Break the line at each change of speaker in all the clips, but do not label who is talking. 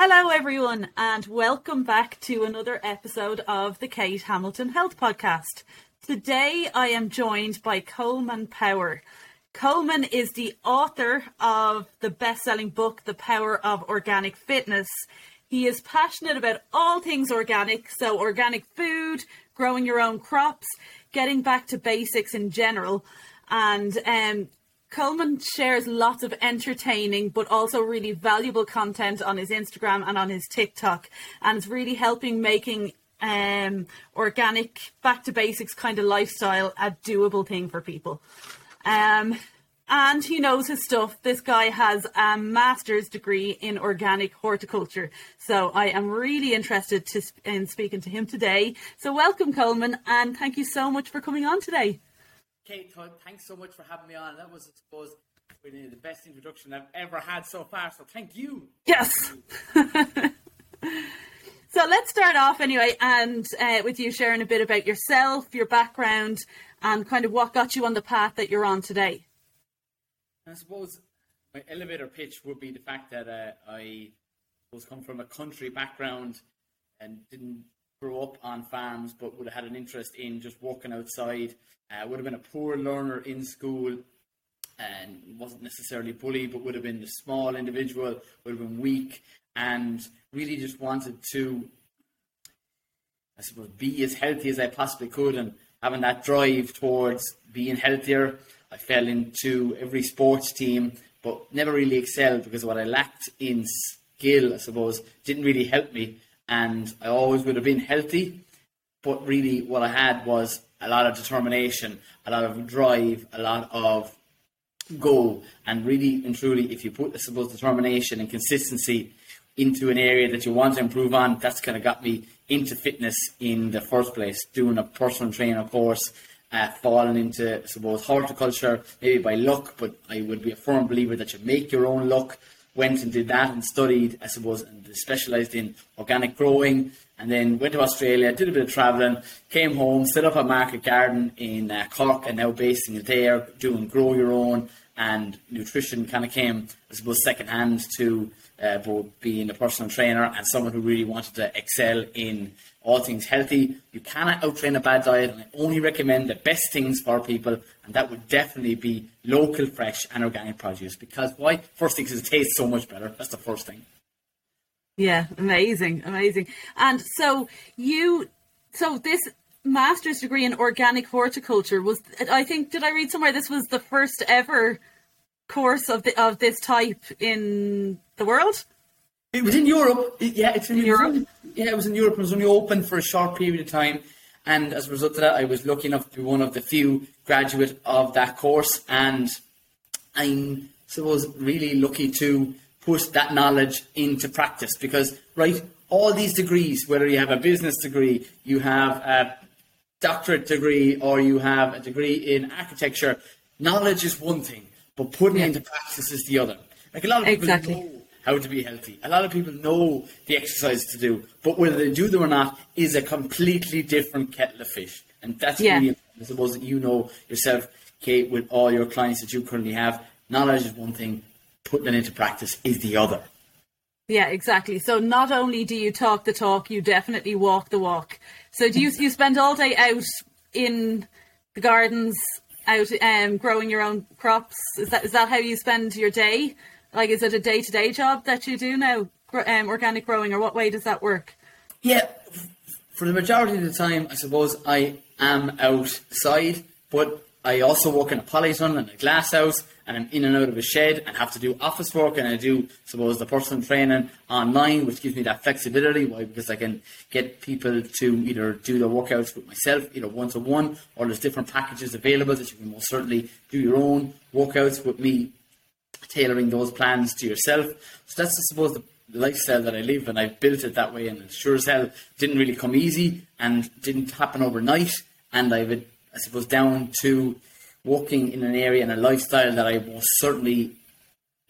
Hello, everyone, and welcome back to another episode of the Kate Hamilton Health Podcast. Today, I am joined by Colman Power. Colman is the author of the best selling book, The Power of Organic Fitness. He is passionate about all things organic, so organic food, growing your own crops, getting back to basics in general. And um, Colman shares lots of entertaining but also really valuable content on his Instagram and on his TikTok, and it's really helping making um, organic, back to basics kind of lifestyle a doable thing for people. Um, and he knows his stuff. This guy has a master's degree in organic horticulture. So I am really interested to, in speaking to him today. So welcome, Colman, and thank you so much for coming on today.
Kate, thanks so much for having me on. That was, I suppose, really the best introduction I've ever had so far. So thank you.
Yes. so let's start off anyway, and uh, with you sharing a bit about yourself, your background, and kind of what got you on the path that you're on today.
I suppose my elevator pitch would be the fact that uh, I was come from a country background and didn't grow up on farms, but would have had an interest in just walking outside. Uh, would have been a poor learner in school and wasn't necessarily bullied, but would have been a small individual, would have been weak, and really just wanted to, I suppose, be as healthy as I possibly could, and having that drive towards being healthier. I fell into every sports team, but never really excelled because what I lacked in skill, I suppose, didn't really help me and I always would have been healthy. But really, what I had was a lot of determination, a lot of drive, a lot of goal. and really and truly, if you put, I suppose, determination and consistency into an area that you want to improve on, that's kind of got me into fitness in the first place. Doing a personal trainer course, uh, falling into, I suppose, horticulture, maybe by luck, but I would be a firm believer that you make your own luck went and did that and studied, I suppose, and specialised in organic growing. And then went to Australia, did a bit of travelling, came home, set up a market garden in uh, Cork, and now basing it there, doing grow your own. And nutrition kind of came, I suppose, secondhand to uh, both being a personal trainer and someone who really wanted to excel in all things healthy. You cannot outtrain a bad diet, and I only recommend the best things for people, and that would definitely be local, fresh, and organic produce. Because why? First thing is it tastes so much better. That's the first thing.
Yeah, amazing, amazing. And so you, so this master's degree in organic horticulture was, I think, did I read somewhere this was the first ever course of the of this type in the world?
It was in Europe. Yeah, it's in, in Europe. yeah, it was in Europe. It was only open for a short period of time. And as a result of that, I was lucky enough to be one of the few graduate of that course. And I'm, suppose, really lucky to put that knowledge into practice because, right, all these degrees, whether you have a business degree, you have a doctorate degree, or you have a degree in architecture, knowledge is one thing, but putting yeah. it into practice is the other. Like a lot of people exactly. know how to be healthy. A lot of people know the exercises to do, but whether they do them or not is a completely different kettle of fish. And that's yeah. really important. I suppose that you know yourself, Kate, with all your clients that you currently have. Knowledge is one thing, putting it into practice is the other.
Yeah, exactly. So not only do you talk the talk, you definitely walk the walk. So do you you spend all day out in the gardens, out um, growing your own crops? Is that is that how you spend your day? Like, is it a day to day job that you do now, um, organic growing, or what way does that work?
Yeah, for the majority of the time, I suppose I am outside, but I also work in a polytunnel and a glass house, and I'm in and out of a shed and have to do office work, and I do, suppose, the personal training online, which gives me that flexibility. Why? Because I can get people to either do the workouts with myself, either one to one, or there's different packages available that you can most certainly do your own workouts with me tailoring those plans to yourself. So that's, I suppose, the lifestyle that I live, and I've built it that way. And it sure as hell didn't really come easy and didn't happen overnight. And I've, I suppose, down to walking in an area and a lifestyle that I will certainly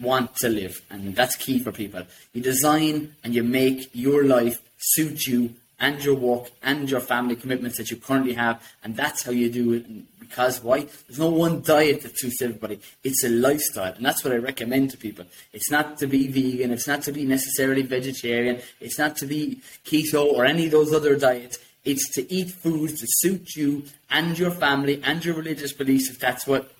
want to live. And that's key for people. You design and you make your life suit you and your work and your family commitments that you currently have, and that's how you do it. Because why? There's no one diet that suits everybody. It's a lifestyle, and that's what I recommend to people. It's not to be vegan. It's not to be necessarily vegetarian. It's not to be keto or any of those other diets. It's to eat foods that suit you and your family and your religious beliefs, if that's what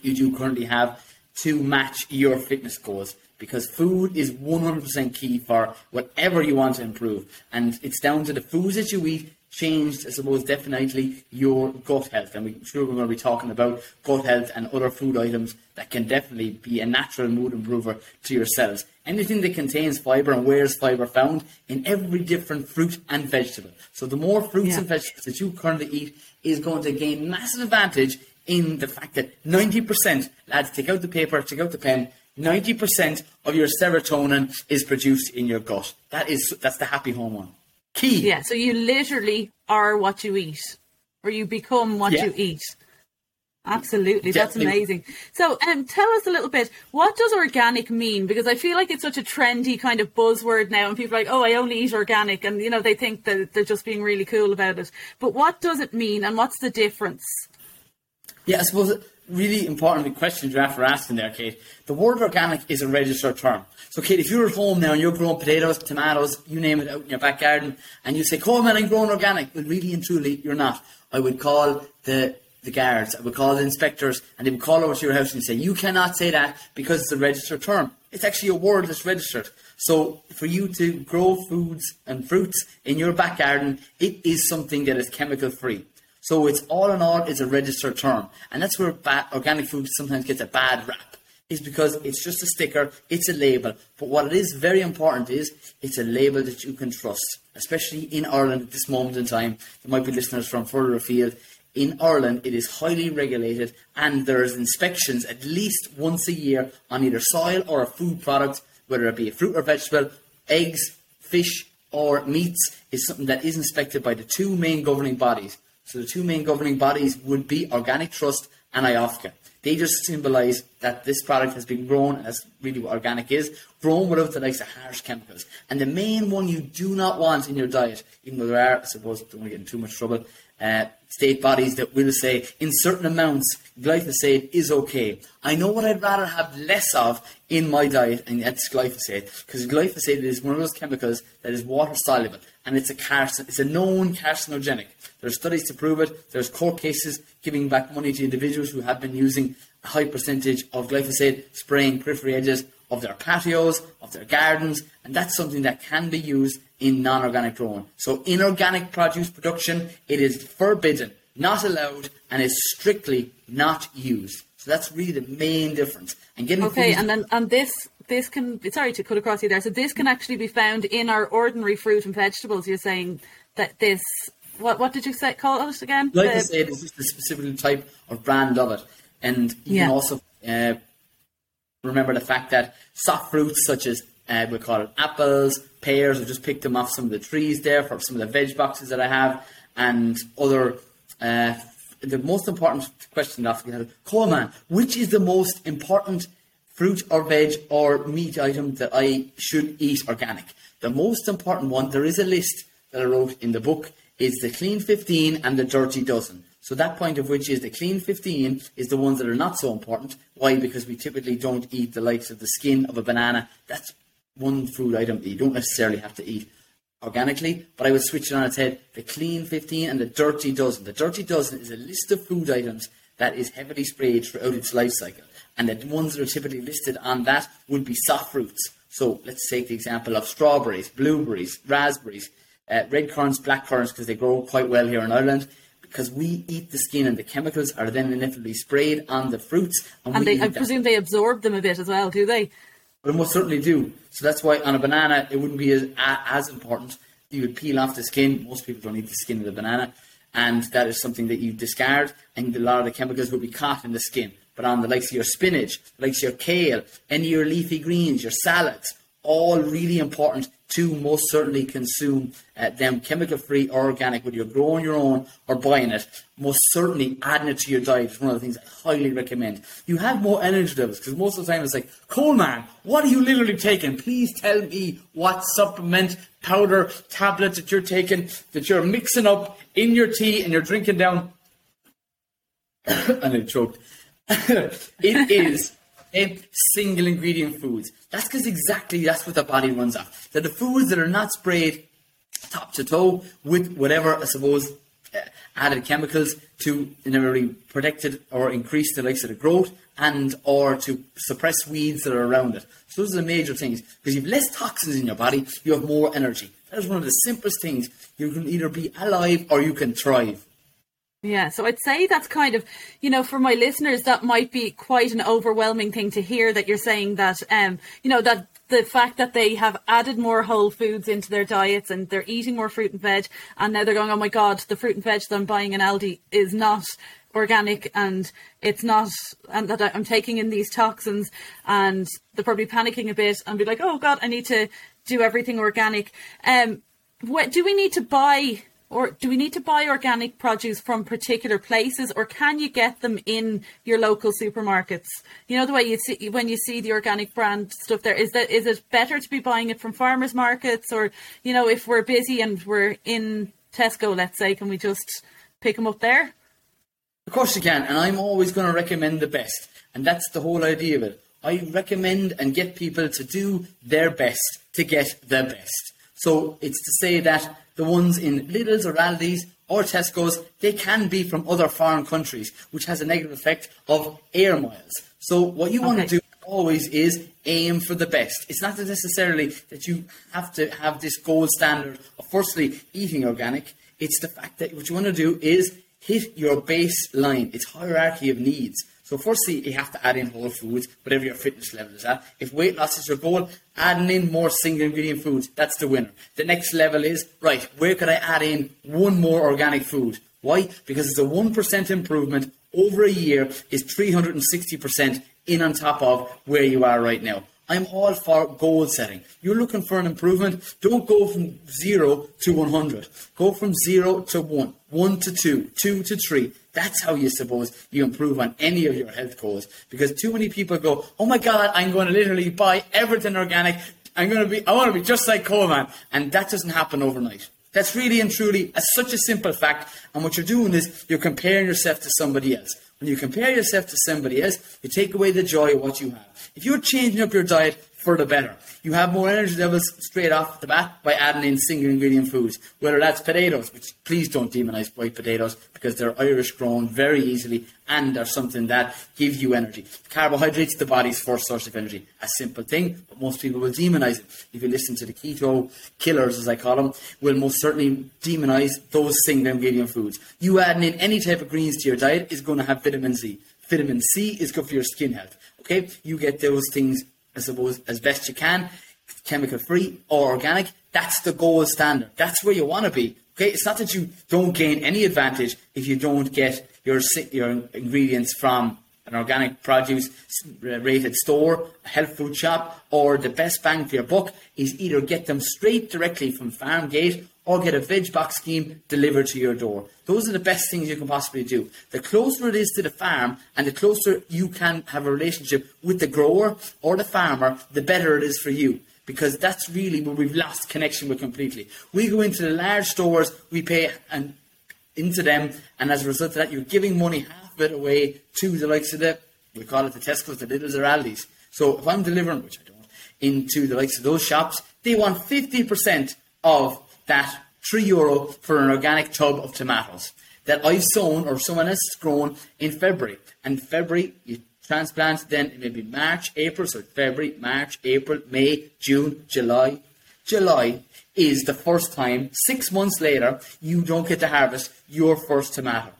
you do currently have, to match your fitness goals because food is 100% key for whatever you want to improve. And it's down to the foods that you eat changed, I suppose, definitely your gut health. And we're sure we're going to be talking about gut health and other food items that can definitely be a natural mood improver to yourselves. Anything that contains fibre and where is fibre found in every different fruit and vegetable. So the more fruits yeah. and vegetables that you currently eat is going to gain massive advantage in the fact that 90%, lads, take out the paper, take out the pen, 90% of your serotonin is produced in your gut. That is that's the happy hormone. Key.
Yeah, so you literally are what you eat, or you become what yeah. you eat. Absolutely, that's amazing. So, um, tell us a little bit. What does organic mean? Because I feel like it's such a trendy kind of buzzword now, and people are like, "Oh, I only eat organic," and you know they think that they're just being really cool about it. But what does it mean, and what's the difference?
Yeah, I suppose really important question you're after asking there, Kate. The word organic is a registered term. So, Kate, if you're at home now and you're growing potatoes, tomatoes, you name it, out in your back garden, and you say, Colman, I'm growing organic, well, really and truly, you're not. I would call the the guards, I would call the inspectors, and they would call over to your house and say, You cannot say that because it's a registered term. It's actually a word that's registered. So, for you to grow foods and fruits in your back garden, it is something that is chemical free. So it's all in all, it's a registered term. And that's where bad, organic food sometimes gets a bad rap, is because it's just a sticker, it's a label. But what it is very important is it's a label that you can trust, especially in Ireland at this moment in time. There might be listeners from further afield. In Ireland, it is highly regulated and there's inspections at least once a year on either soil or a food product, whether it be a fruit or vegetable, eggs, fish, or meats, is something that is inspected by the two main governing bodies so the two main governing bodies would be Organic Trust and IOFGA. They just symbolise that this product has been grown, as really what organic is, grown without the likes of harsh chemicals. And the main one you do not want in your diet, even though there are, I suppose, don't want to get in too much trouble, uh, state bodies that will say in certain amounts glyphosate is okay. I know what I'd rather have less of in my diet, and that's glyphosate, because glyphosate is one of those chemicals that is water soluble, and it's a carcin- it's a known carcinogenic. There's studies to prove it. There's court cases giving back money to individuals who have been using a high percentage of glyphosate spraying periphery edges of their patios, of their gardens, and that's something that can be used in non-organic growing. So in organic produce production, it is forbidden, not allowed, and is strictly not used. So that's really the main difference.
And getting okay, and then and this this can sorry to cut across you there. So this can actually be found in our ordinary fruit and vegetables. You're saying that this what what did you say call it again?
Like the, I said, it's just a specific type of brand of it, and you yeah. can also uh, remember the fact that soft fruits such as uh, we call it apples, pears. I just picked them off some of the trees there for some of the veg boxes that I have, and other. Uh, the most important question to ask is, Colman, which is the most important fruit or veg or meat item that I should eat organic? The most important one, there is a list that I wrote in the book, is the clean 15 and the dirty dozen. So that point of which is the clean 15 is the ones that are not so important. Why? Because we typically don't eat the likes of the skin of a banana. That's one food item that you don't necessarily have to eat organically, but I would switch it on its head. The clean 15 and the dirty dozen. The dirty dozen is a list of food items that is heavily sprayed throughout its life cycle. And the ones that are typically listed on that would be soft fruits. So let's take the example of strawberries, blueberries, raspberries, uh, red currants, black currants, because they grow quite well here in Ireland. Because we eat the skin and the chemicals are then inevitably sprayed on the fruits.
And, and they, I presume they absorb them a bit as well, do they?
But most certainly do. So that's why on a banana it wouldn't be as, as important. You would peel off the skin. Most people don't eat the skin of the banana, and that is something that you discard. And a lot of the chemicals will be caught in the skin. But on the likes of your spinach, likes your kale, any of your leafy greens, your salads, all really important to most certainly consume uh, them chemical free or organic, whether you're growing your own or buying it. Most certainly adding it to your diet is one of the things I highly recommend. You have more energy levels because most of the time it's like, Colman, what are you literally taking? Please tell me what supplement, powder, tablet that you're taking, that you're mixing up in your tea and you're drinking down. and I choked. it is a single ingredient foods. That's because exactly that's what the body runs off. They're the foods that are not sprayed top to toe with whatever, I suppose, uh, added chemicals to really protect it or increase the likes of the growth and or to suppress weeds that are around it. So those are the major things. Because you have less toxins in your body, you have more energy. That is one of the simplest things. You can either be alive or you can thrive.
Yeah, so I'd say that's kind of, you know, for my listeners, that might be quite an overwhelming thing to hear that you're saying that, um, you know, that the fact that they have added more whole foods into their diets and they're eating more fruit and veg, and now they're going, oh my God, the fruit and veg that I'm buying in Aldi is not organic and it's not, and that I'm taking in these toxins, and they're probably panicking a bit and be like, oh God, I need to do everything organic. Um, what do we need to buy or do we need to buy organic produce from particular places, or can you get them in your local supermarkets? You know the way you see when you see the organic brand stuff there. Is that is it better to be buying it from farmers markets, or you know if we're busy and we're in Tesco, let's say, can we just pick them up there?
Of course you can, and I'm always going to recommend the best, and that's the whole idea of it. I recommend and get people to do their best to get the best. So it's to say that the ones in Lidl's or Aldi's or Tesco's, they can be from other foreign countries, which has a negative effect of air miles. So what you want to do always is aim for the best. It's not necessarily that you have to have this gold standard of firstly eating organic. It's the fact that what you want to do is hit your baseline. It's hierarchy of needs. So firstly, you have to add in whole foods, whatever your fitness level is at. If weight loss is your goal, adding in more single ingredient foods, that's the winner. The next level is, right, where could I add in one more organic food? Why? Because it's a 1% improvement over a year is 360% in on top of where you are right now. I'm all for goal setting. You're looking for an improvement. Don't go from zero to 100. Go from zero to one, one to two, two to three. That's how you suppose you improve on any of your health goals. Because too many people go, oh my God, I'm going to literally buy everything organic. I'm going to be, I want to be just like Colman. And that doesn't happen overnight. That's really and truly a, such a simple fact. And what you're doing is you're comparing yourself to somebody else. When you compare yourself to somebody else, you take away the joy of what you have. If you're changing up your diet for the better, you have more energy levels straight off the bat by adding in single ingredient foods, whether that's potatoes, which please don't demonize white potatoes because they're Irish grown very easily and are something that give you energy. Carbohydrates, the body's first source of energy. A simple thing, but most people will demonize it. If you listen to the keto killers, as I call them, will most certainly demonize those single ingredient foods. You adding in any type of greens to your diet is going to have vitamin C. Vitamin C is good for your skin health. Okay, you get those things, I suppose, as best you can, chemical free or organic. That's the gold standard. That's where you want to be. Okay, it's not that you don't gain any advantage if you don't get your your ingredients from an organic produce rated store, a health food shop, or the best bang for your buck is either get them straight directly from farm gate or get a veg box scheme delivered to your door. Those are the best things you can possibly do. The closer it is to the farm and the closer you can have a relationship with the grower or the farmer, the better it is for you. Because that's really where we've lost connection with completely. We go into the large stores, we pay and into them, and as a result of that, you're giving money half of it away to the likes of the we call it the Tesco's, the Lidl's, or Aldi's. So if I'm delivering, which I don't, into the likes of those shops, they want 50% of that three euro for an organic tub of tomatoes that I've sown or someone has grown in February. And February, you transplant then maybe March, April, so February, March, April, May, June, July. July is the first time, six months later, you don't get to harvest your first tomato.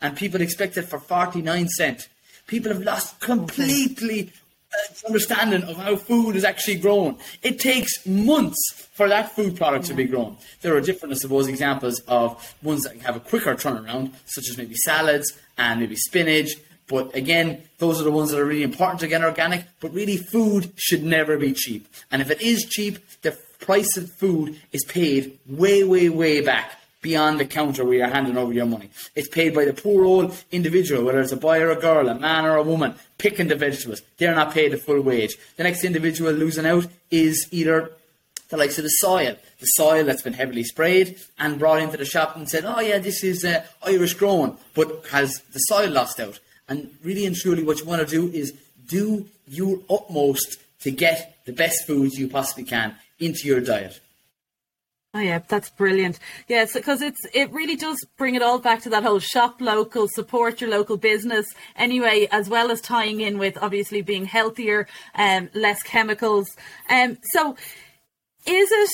And people expect it for 49 cent. People have lost completely understanding of how food is actually grown. It takes months for that food product yeah. to be grown. There are different, I suppose, examples of ones that have a quicker turnaround, such as maybe salads and maybe spinach. But again, those are the ones that are really important to get organic. But really, food should never be cheap. And if it is cheap, the price of food is paid way, way, way back beyond the counter where you're handing over your money. It's paid by the poor old individual, whether it's a boy or a girl, a man or a woman, picking the vegetables. They're not paid the full wage. The next individual losing out is either the likes of the soil, the soil that's been heavily sprayed and brought into the shop and said, oh yeah, this is uh, Irish grown, but has the soil lost out. And really and truly, what you want to do is do your utmost to get the best foods you possibly can into your diet.
Oh yeah, that's brilliant. Yes, because it's it really does bring it all back to that whole shop local, support your local business. Anyway, as well as tying in with obviously being healthier, um, less chemicals. Um, so, is it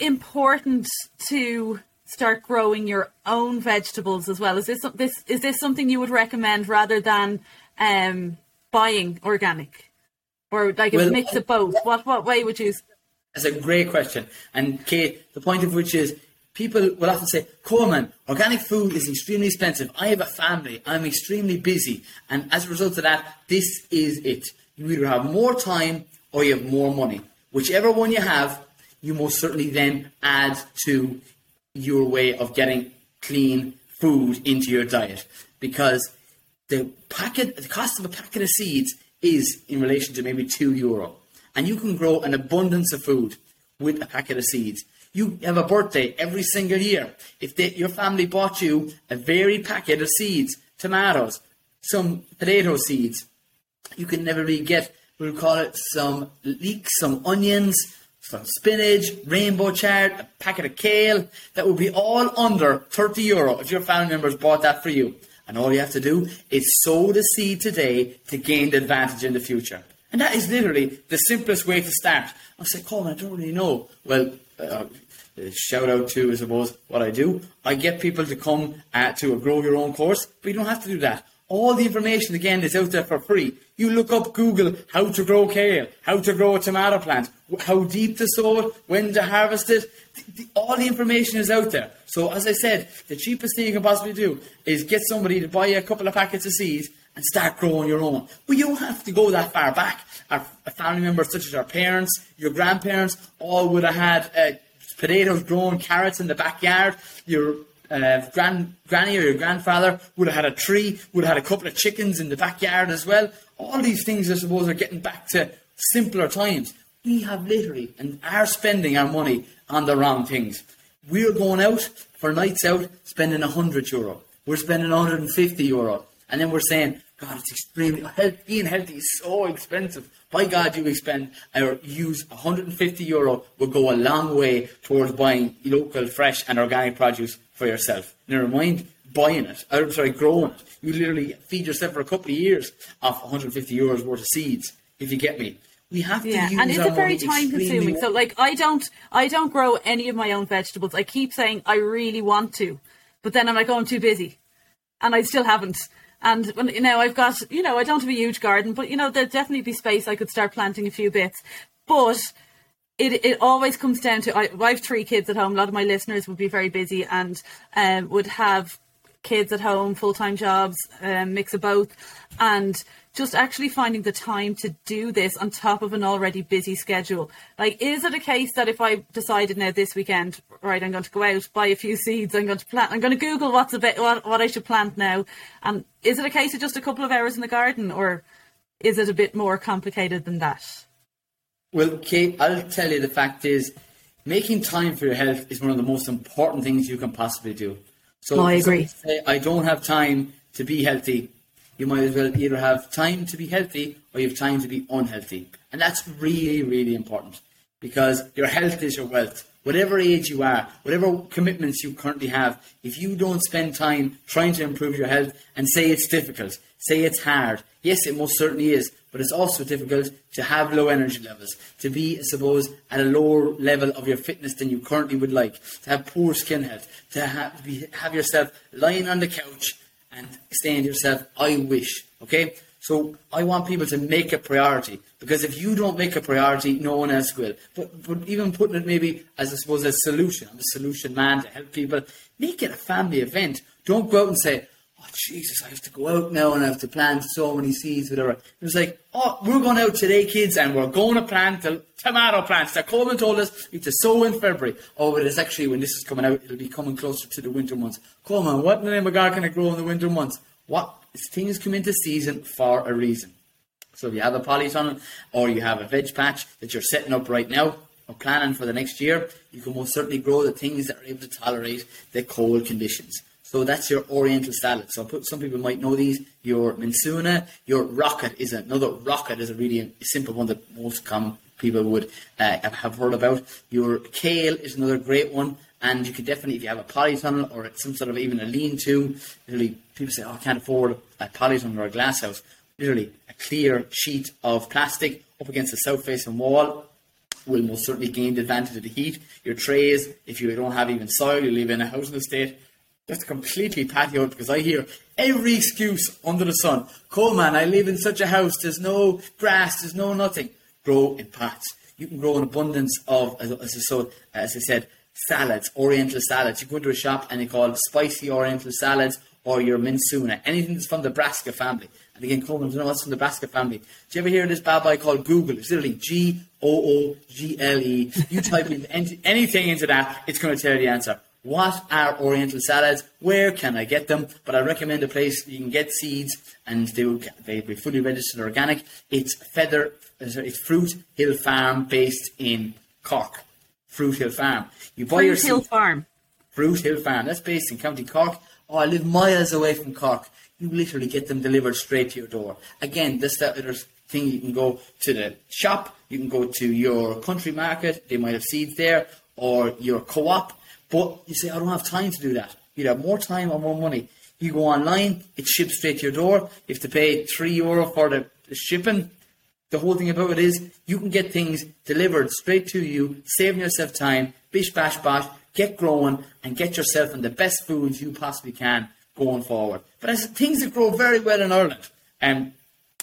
important to start growing your own vegetables as well? Is this this is this something you would recommend rather than um, buying organic, or like well, a mix of both? What what way would you?
That's a great question. And Kate, the point of which is people will often say, Colman, organic food is extremely expensive. I have a family. I'm extremely busy. And as a result of that, this is it. You either have more time or you have more money. Whichever one you have, you most certainly then add to your way of getting clean food into your diet. Because the packet, the cost of a packet of seeds is in relation to maybe two euro and you can grow an abundance of food with a packet of seeds. You have a birthday every single year. If they, your family bought you a varied packet of seeds, tomatoes, some potato seeds, you can never really get, we'll call it some leeks, some onions, some spinach, rainbow chard, a packet of kale. That would be all under 30 euro if your family members bought that for you. And all you have to do is sow the seed today to gain the advantage in the future. And that is literally the simplest way to start. I say, Colin, I don't really know. Well, uh, shout out to, I suppose, what I do. I get people to come uh, to a Grow Your Own course, but you don't have to do that. All the information, again, is out there for free. You look up Google how to grow kale, how to grow a tomato plant, how deep to sow it, when to harvest it. The, the, all the information is out there. So, as I said, the cheapest thing you can possibly do is get somebody to buy you a couple of packets of seeds and start growing your own. But you don't have to go that far back. Our family members, such as our parents, your grandparents, all would have had uh, potatoes growing, carrots in the backyard. Your uh, grand, granny or your grandfather would have had a tree, would have had a couple of chickens in the backyard as well. All these things, I suppose, are getting back to simpler times. We have literally and are spending our money on the wrong things. We're going out for nights out, spending 100 euro. We're spending 150 euro. And then we're saying, God, it's extremely health, being healthy is so expensive. By God, you expend or use 150 euro will go a long way towards buying local, fresh, and organic produce for yourself. Never mind buying it, I'm sorry, growing it. You literally feed yourself for a couple of years off 150 euros worth of seeds. If you get me, we have to yeah,
and it's very time consuming. So, like, I don't, I don't grow any of my own vegetables. I keep saying I really want to, but then I'm like, oh, I'm too busy, and I still haven't. And you know, I've got, you know, I don't have a huge garden, but you know, there'd definitely be space. I could start planting a few bits, but it it always comes down to I, I have three kids at home. A lot of my listeners would be very busy and um, would have kids at home, full time jobs, um, mix of both, and just actually finding the time to do this on top of an already busy schedule. Like, is it a case that if I decided now this weekend, right, I'm going to go out, buy a few seeds, I'm going to plant, I'm going to Google what's a bit, what, what I should plant now, and is it a case of just a couple of hours in the garden, or is it a bit more complicated than that?
Well, Kate, I'll tell you the fact is, making time for your health is one of the most important things you can possibly do.
So I agree.
Say, I don't have time to be healthy you might as well either have time to be healthy or you have time to be unhealthy. And that's really, really important because your health is your wealth. Whatever age you are, whatever commitments you currently have, if you don't spend time trying to improve your health and say it's difficult, say it's hard, yes, it most certainly is, but it's also difficult to have low energy levels, to be, I suppose, at a lower level of your fitness than you currently would like, to have poor skin health, to have, be, have yourself lying on the couch and saying to yourself, I wish. Okay? So I want people to make a priority because if you don't make a priority, no one else will. But, but even putting it maybe as I suppose a solution, I'm a solution man to help people. Make it a family event. Don't go out and say, oh Jesus, I have to go out now and I have to plant so many seeds, whatever. It was like, oh, we're going out today, kids, and we're going to plant the tomato plants that Colman told us we to sow in February. Oh, but it's actually when this is coming out, it'll be coming closer to the winter months. Colman, what in the name of God can it grow in the winter months? What things come into season for a reason. So if you have a polytunnel or you have a veg patch that you're setting up right now or planning for the next year, you can most certainly grow the things that are able to tolerate the cold conditions. So that's your oriental salad. So some people might know these. Your Mensuna, your rocket is another rocket is a really simple one that most common people would uh, have heard about. Your kale is another great one. And you could definitely, if you have a polytunnel or some sort of even a lean-to, literally people say, "Oh, I can't afford a polytunnel or a glass house." Literally, clear sheet of plastic up against the south-facing wall will most certainly gain the advantage of the heat. Your trays, if you don't have even soil, you live in a housing estate, just completely patio because I hear every excuse under the sun. Colman, I live in such a house, there's no grass, there's no nothing. Grow in pots. You can grow an abundance of, as, as, so, as I said, salads, oriental salads. You go into a shop and they call spicy oriental salads or your Mensuna, anything that's from the Brassica family. And again, Colman, do you know what's from the Brassica family? Do you ever hear of this bad boy called Google? It's literally G O O G L E. You type in anything into that, it's going to tell you the answer. What are Oriental salads? Where can I get them? But I recommend a place you can get seeds, and they will they be fully registered organic. It's Feather, uh, it's Fruit Hill Farm based in Cork. Fruit Hill Farm.
You buy your seeds. Fruit your Hill seed, Farm.
Fruit Hill Farm. That's based in County Cork. Oh, I live miles away from Cork. You literally get them delivered straight to your door. Again, this that other thing. You can go to the shop. You can go to your country market. They might have seeds there, or your co-op but you say, I don't have time to do that. You'd have more time or more money. You go online, it ships straight to your door. You have to pay three euro for the, the shipping. The whole thing about it is you can get things delivered straight to you, saving yourself time, bish bash bash, get growing and get yourself in the best foods you possibly can going forward. But as things that grow very well in Ireland, and um,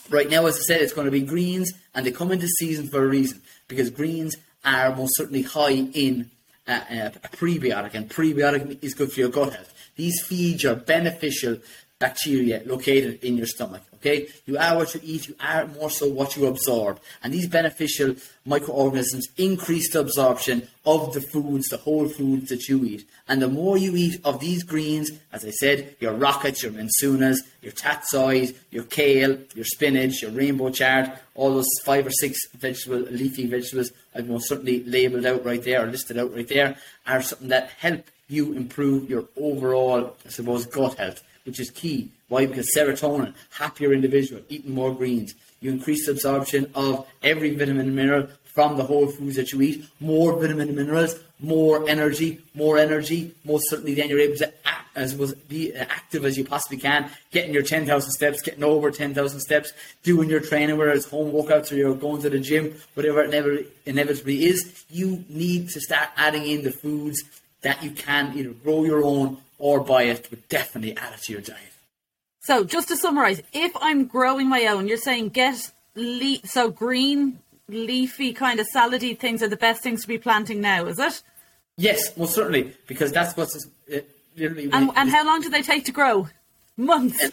right now, as I said, it's going to be greens, and they come into season for a reason because greens are most certainly high in a, a prebiotic, and prebiotic is good for your gut health. These feeds are beneficial bacteria located in your stomach. Okay, you are what you eat. You are more so what you absorb, and these beneficial microorganisms increase the absorption of the foods, the whole foods that you eat. And the more you eat of these greens, as I said, your rockets, your mensunas, your tatsois, your kale, your spinach, your rainbow chard, all those five or six vegetable, leafy vegetables I've most certainly labelled out right there or listed out right there, are something that help you improve your overall, I suppose, gut health which is key. Why? Because serotonin, happier individual, eating more greens. You increase the absorption of every vitamin and mineral from the whole foods that you eat. More vitamin and minerals, more energy, more energy. Most certainly, then you're able to act, as was be active as you possibly can, getting your 10,000 steps, getting over 10,000 steps, doing your training, whether it's home workouts or you're going to the gym, whatever it never inevitably is. You need to start adding in the foods that you can either grow your own or buy it, but definitely add it to your diet.
So, just to summarize, if I'm growing my own, you're saying get le- so green, leafy kind of salady things are the best things to be planting now, is it?
Yes, well, certainly, because that's what's uh,
literally. And, and how long do they take to grow? Months.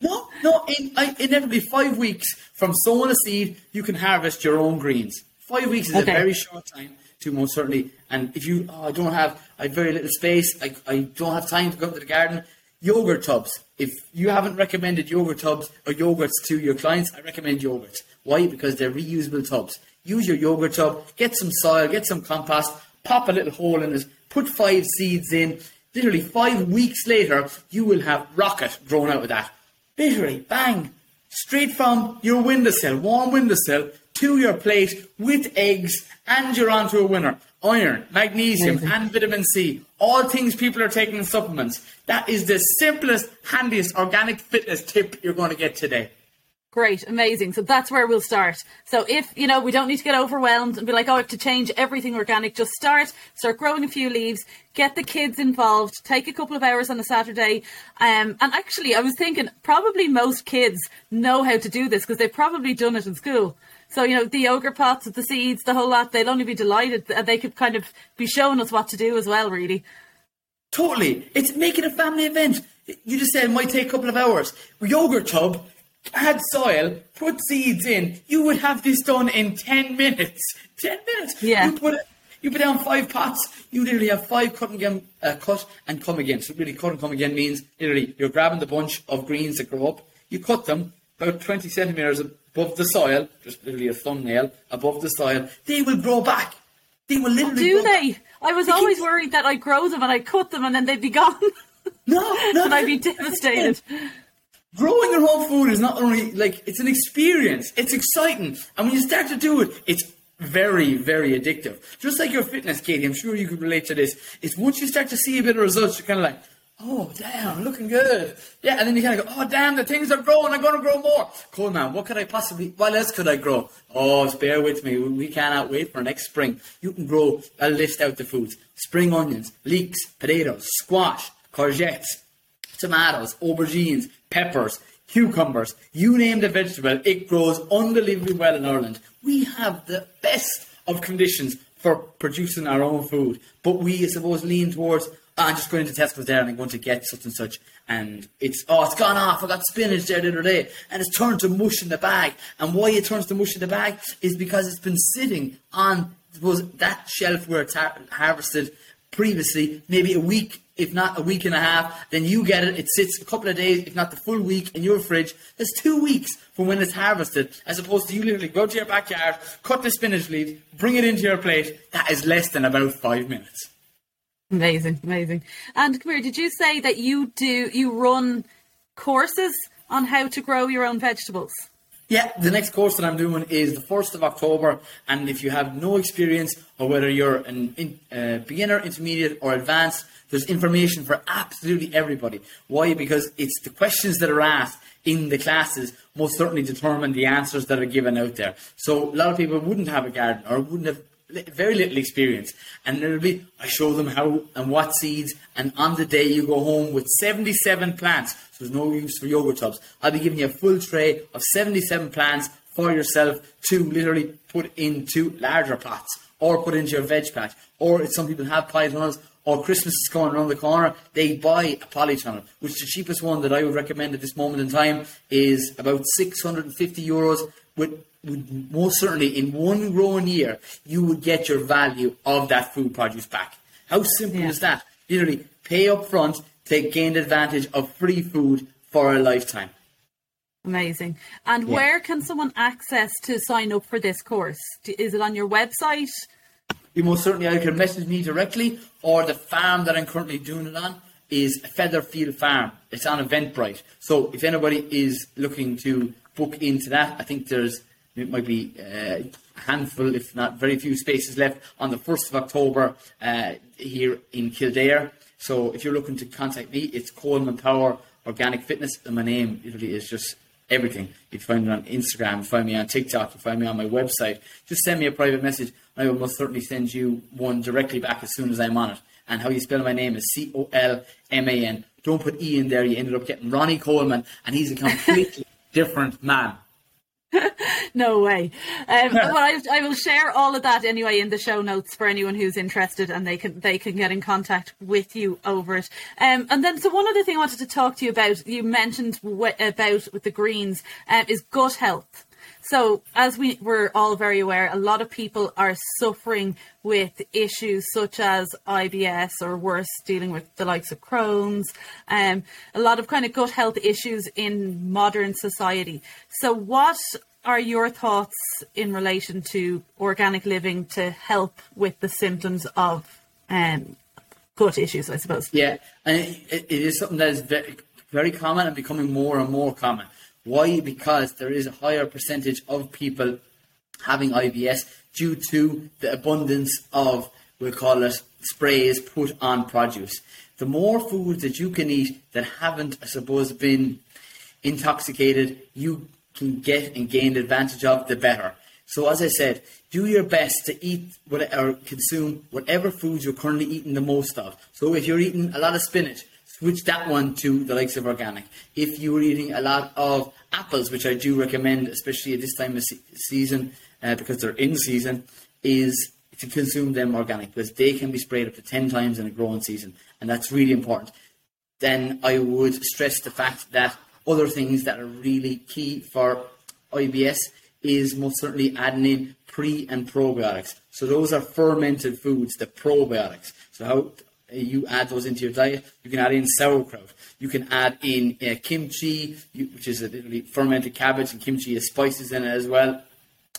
no, no, in, I, inevitably five weeks from sowing a seed, you can harvest your own greens. Five weeks is okay. a very short time most certainly. And if you, oh, I don't have, I have very little space, I, I don't have time to go to the garden, yogurt tubs. If you haven't recommended yogurt tubs or yogurts to your clients, I recommend yogurts. Why? Because they're reusable tubs. Use your yogurt tub, get some soil, get some compost, pop a little hole in it, put five seeds in. Literally five weeks later, you will have rocket grown out of that. Literally, bang, straight from your windowsill, warm windowsill, to your plate with eggs, and you're onto a winner. Iron, magnesium, Amazing. and vitamin C. All things people are taking in supplements. That is the simplest, handiest organic fitness tip you're going to get today.
Great, amazing. So that's where we'll start. So if, you know, we don't need to get overwhelmed and be like, oh, I have to change everything organic. Just start, start growing a few leaves, get the kids involved, take a couple of hours on a Saturday. Um, and actually, I was thinking probably most kids know how to do this because they've probably done it in school. So, you know, the yogurt pots with the seeds, the whole lot, they'll only be delighted. They could kind of be showing us what to do as well, really.
Totally. It's making a family event. You just said it might take a couple of hours. Yogurt tub, add soil, put seeds in. You would have this done in 10 minutes. 10 minutes.
Yeah.
You put, you put down five pots. You literally have five cut and, again, uh, cut and come again. So really cut and come again means literally you're grabbing the bunch of greens that grow up. You cut them about 20 centimetres above the soil, just literally a thumbnail above the soil. They will grow back. They will literally oh,
Do
grow
they?
back.
I was
They keep-
always worried that I'd grow them and I'd cut them and then they'd be gone.
No, no.
and I'd be devastated.
Growing your own food is not only like it's an experience. It's exciting, and when you start to do it, it's very, very addictive. Just like your fitness, Katie. I'm sure you could relate to this. It's once you start to see a bit of results, you're kind of like, oh damn, looking good. Yeah, and then you kind of go, oh damn, the things are growing. I'm going to grow more. Cool, man. What could I possibly? What else could I grow? Oh, bear with me. We cannot wait for next spring. You can grow. I'll list out the foods: spring onions, leeks, potatoes, squash, courgettes tomatoes, aubergines, peppers, cucumbers, you name the vegetable, it grows unbelievably well in Ireland. We have the best of conditions for producing our own food, but we, I suppose, lean towards, "Ah, I'm just going to Tesco's there and I'm going to get such and such, and it's, oh, it's gone off, I got spinach there the other day, and it's turned to mush in the bag. And why it turns to mush in the bag is because it's been sitting on, suppose, that shelf where it's har- harvested previously, maybe a week, if not a week and a half, then you get it. It sits a couple of days, if not the full week, in your fridge. There's two weeks from when it's harvested, as opposed to you literally go to your backyard, cut the spinach leaves, bring it into your plate. That is less than about five minutes.
Amazing, amazing. And here, did you say that you do you run courses on how to grow your own vegetables?
Yeah, the next course that I'm doing is the 1st of October, and if you have no experience or whether you're an in, uh, beginner, intermediate, or advanced, there's information for absolutely everybody. Why? Because it's the questions that are asked in the classes most certainly determine the answers that are given out there. So a lot of people wouldn't have a garden or wouldn't have very little experience, and be I show them how and what seeds, and on the day you go home with 77 plants. So there's no use for yogurt tubs. I'll be giving you a full tray of 77 plants for yourself to literally put into larger pots or put into your veg patch. Or if some people have polytunnels or Christmas is going around the corner, they buy a polytunnel, which the cheapest one that I would recommend at this moment in time is about 650 euros with would most certainly in one growing year you would get your value of that food produce back. How simple
Yeah.
is that? Literally pay up front to gain advantage of free food for a lifetime.
Amazing. And
Yeah.
where can someone access to sign up for this course? Is it on your website?
You most certainly either can message me directly or the farm that I'm currently doing it on is Featherfield Farm. It's on Eventbrite. So if anybody is looking to book into that, I think there's it might be uh, a handful, if not very few spaces left on the 1st of October uh, here in Kildare. So if you're looking to contact me, it's Colman Power Organic Fitness, and my name literally is just everything. You can find me on Instagram, find me on TikTok, you find me on my website. Just send me a private message. I will most certainly send you one directly back as soon as I'm on it. And how you spell my name is C O L M A N. Don't put E in there. You ended up getting Ronnie Coleman, and he's a completely different man.
No way. Um, well, I, I will share all of that anyway in the show notes for anyone who's interested, and they can they can get in contact with you over it. Um, and then, so one other thing I wanted to talk to you about, you mentioned w- about with the greens, um, is gut health. So, as we were all very aware, a lot of people are suffering with issues such as IBS or worse, dealing with the likes of Crohn's, um, a lot of kind of gut health issues in modern society. So, what are your thoughts in relation to organic living to help with the symptoms of um, gut issues, I suppose?
Yeah, and it, it is something that is very, very common and becoming more and more common. Why? Because there is a higher percentage of people having IBS due to the abundance of, we'll call it, sprays put on produce. The more foods that you can eat that haven't, I suppose, been intoxicated, you can get and gain advantage of, the better. So, as I said, do your best to eat what, or consume whatever foods you're currently eating the most of. So, if you're eating a lot of spinach, switch that one to the likes of organic. If you were eating a lot of apples, which I do recommend, especially at this time of se- season, uh, because they're in season, is to consume them organic because they can be sprayed up to 10 times in a growing season, and that's really important. Then I would stress the fact that other things that are really key for IBS is most certainly adding in pre and probiotics. So those are fermented foods, the probiotics. So how you add those into your diet, you can add in sauerkraut. You can add in uh, kimchi, which is literally fermented cabbage, and kimchi has spices in it as well.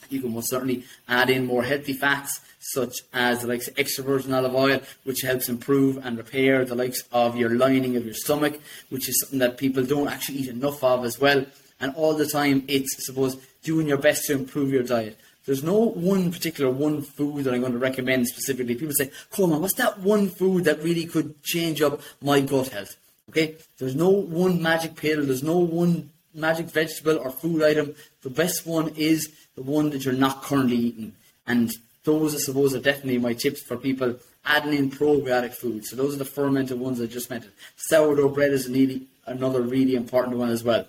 You can most certainly add in more healthy fats, such as the likes of extra virgin olive oil, which helps improve and repair the likes of your lining of your stomach, which is something that people don't actually eat enough of as well. And all the time, it's, suppose, doing your best to improve your diet. There's no one particular one food that I'm going to recommend specifically. People say, Colman, what's that one food that really could change up my gut health? Okay, there's no one magic pill, there's no one magic vegetable or food item. The best one is the one that you're not currently eating. And those, I suppose, are definitely my tips for people adding in probiotic foods. So those are the fermented ones I just mentioned. Sourdough bread is really, another really important one as well.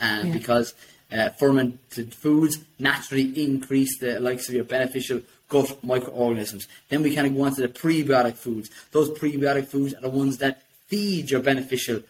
And yeah. because uh, fermented foods naturally increase the likes of your beneficial gut microorganisms. Then we kind of go on to the prebiotic foods. Those prebiotic foods are the ones that feed your beneficial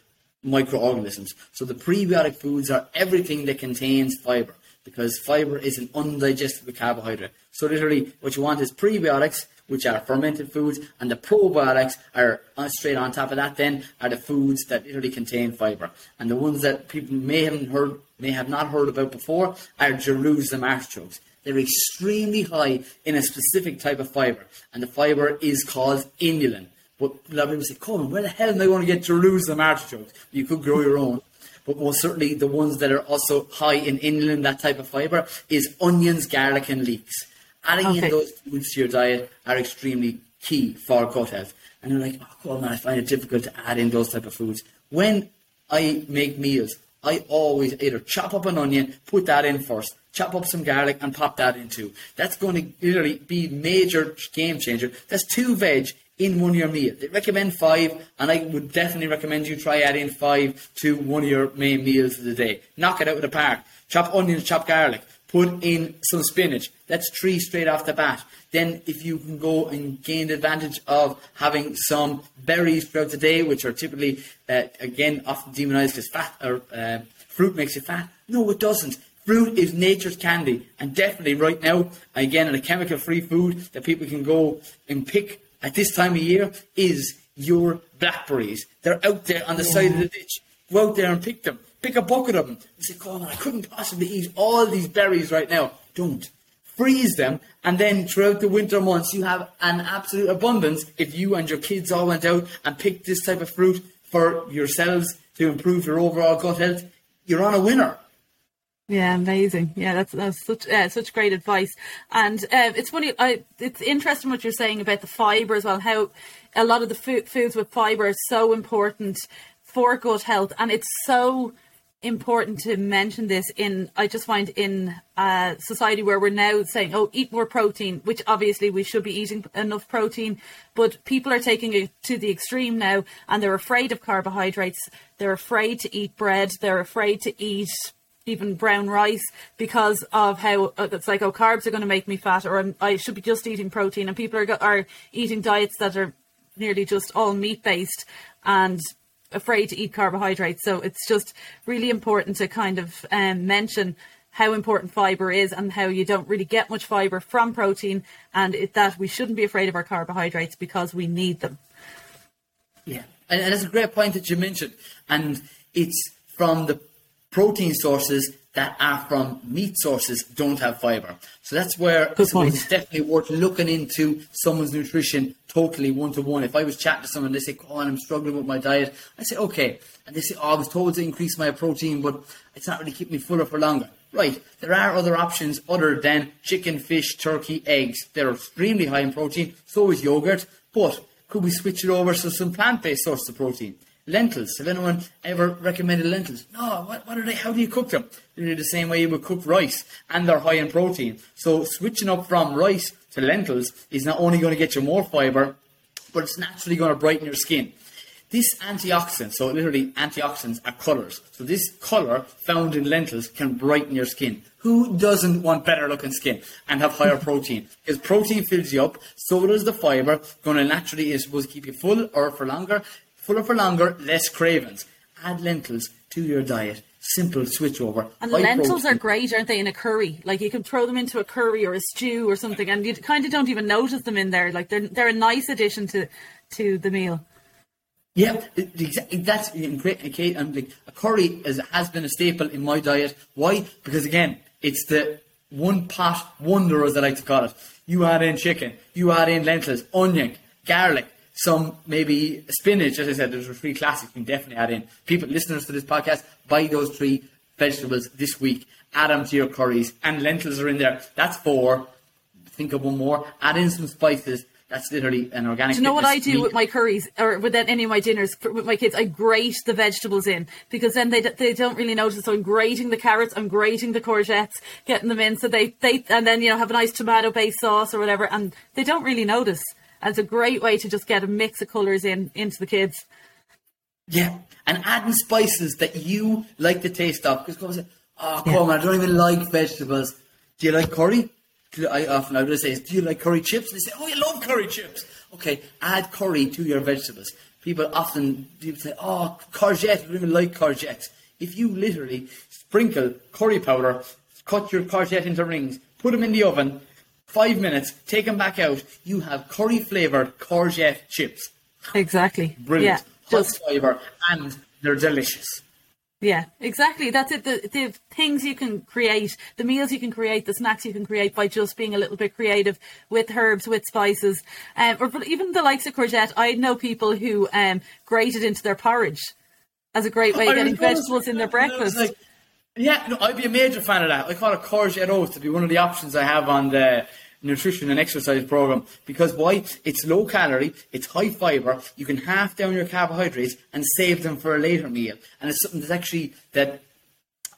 microorganisms. So the prebiotic foods are everything that contains fiber because fiber is an undigestible carbohydrate. So literally what you want is prebiotics, which are fermented foods, and the probiotics are uh, straight on top of that then are the foods that literally contain fiber. And the ones that people may have heard may have not heard about before are Jerusalem artichokes. They're extremely high in a specific type of fiber, and the fiber is called inulin. But a lot of people say, Colman, where the hell am I going to get Jerusalem artichokes? You could grow your own. But most certainly, the ones that are also high in inulin, that type of fiber, is onions, garlic, and leeks. Adding okay. in those foods to your diet are extremely key for gut health. And you're like, oh, Colman, I find it difficult to add in those type of foods. When I make meals, I always either chop up an onion, put that in first, chop up some garlic, and pop that into. That's going to literally be major game changer. That's two veg in one of your meals. They recommend five, and I would definitely recommend you try adding five to one of your main meals of the day. Knock it out of the park. Chop onions, chop garlic. Put in some spinach. That's three straight off the bat. Then, if you can go and gain the advantage of having some berries throughout the day, which are typically, uh, again, often demonized as fat or uh, fruit makes you fat. No, it doesn't. Fruit is nature's candy, and definitely right now, again, in a chemical-free food that people can go and pick at this time of year is your blackberries. They're out there on the yeah. side of the ditch. Go out there and pick them. Pick a bucket of them. You say, "Come on, I couldn't possibly eat all these berries right now." Don't freeze them, and then throughout the winter months, you have an absolute abundance if you and your kids all went out and picked this type of fruit for yourselves to improve your overall gut health. You're on a winner.
Yeah, amazing. Yeah, that's that's such uh, such great advice. And uh, it's funny. I, it's interesting what you're saying about the fibre as well. How a lot of the food, foods with fibre are so important for gut health, and it's so important to mention this in I just find in a society where we're now saying oh eat more protein which obviously we should be eating enough protein but people are taking it to the extreme now and they're afraid of carbohydrates. They're afraid to eat bread. They're afraid to eat even brown rice because of how uh, it's like oh carbs are going to make me fat or I'm, i should be just eating protein. And people are are eating diets that are nearly just all meat based and afraid to eat carbohydrates. So it's just really important to kind of um, mention how important fiber is and how you don't really get much fiber from protein and it, that we shouldn't be afraid of our carbohydrates because we need them.
Yeah. And, and that's a great point that you mentioned. And it's from the protein sources that are from meat sources don't have fiber. So that's where it's definitely worth looking into someone's nutrition totally one to one. If I was chatting to someone, they say, "Oh, I'm struggling with my diet," I say, "Okay," and they say, "Oh, I was told to increase my protein, but it's not really keeping me fuller for longer." Right, there are other options other than chicken, fish, turkey, eggs. They're extremely high in protein. So is yogurt, but could we switch it over to some plant-based sources of protein? Lentils. Have anyone ever recommended lentils? No. What, what are they? How do you cook them? They're the same way you would cook rice, and they're high in protein. So switching up from rice to lentils is not only going to get you more fibre, but it's naturally going to brighten your skin. This antioxidant, so literally antioxidants are colours. So this colour found in lentils can brighten your skin. Who doesn't want better looking skin and have higher protein? Because protein fills you up, so does the fibre, going to naturally is supposed to keep you full or for longer, fuller for longer, less cravings. Add lentils to your diet. Simple switch over.
And
High
lentils
protein.
are great, aren't they, in a curry? Like you can throw them into a curry or a stew or something, and you kind of don't even notice them in there. Like they're they're a nice addition to to the meal.
Yeah. That's great. Okay, and like a curry is, has been a staple in my diet. Why? Because again, it's the one pot wonder, as I like to call it. You add in chicken, you add in lentils, onion, garlic, some maybe spinach. As I said, there's three classics you can definitely add in. People, listeners to this podcast, buy those three vegetables this week. Add them to your curries, and lentils are in there. That's four. Think of one more. Add in some spices. That's literally an organic.
Do you know what I do
meat.
with my curries or with any of my dinners for, with my kids? I grate the vegetables in because then they they don't really notice. So I'm grating the carrots, I'm grating the courgettes, getting them in so they they and then you know have a nice tomato based sauce or whatever, and they don't really notice. And it's a great way to just get a mix of colours in into the kids.
Yeah, and adding spices that you like the taste of. Because people say, "Oh, come on, I don't even like vegetables." Do you like curry? I often I would say, "Do you like curry chips?" And they say, "Oh, you love curry chips." Okay, add curry to your vegetables. People often people say, "Oh, courgette." I don't even like courgettes. If you literally sprinkle curry powder, cut your courgette into rings, put them in the oven, five minutes, take them back out, you have curry flavored courgette chips.
Exactly.
Brilliant.
Yeah.
Hot
Just
fibre, and they're delicious.
Yeah, exactly. That's it. The, the things you can create, the meals you can create, the snacks you can create by just being a little bit creative with herbs, with spices, um, or but even the likes of courgette. I know people who um, grate it into their porridge as a great way of getting vegetables in their
that, and I was
breakfast.
like, yeah, no, I'd be a major fan of that. I call it courgette oats to be one of the options I have on the nutrition and exercise program because why? It's low calorie, it's high fiber. You can half down your carbohydrates and save them for a later meal, and it's something that's actually that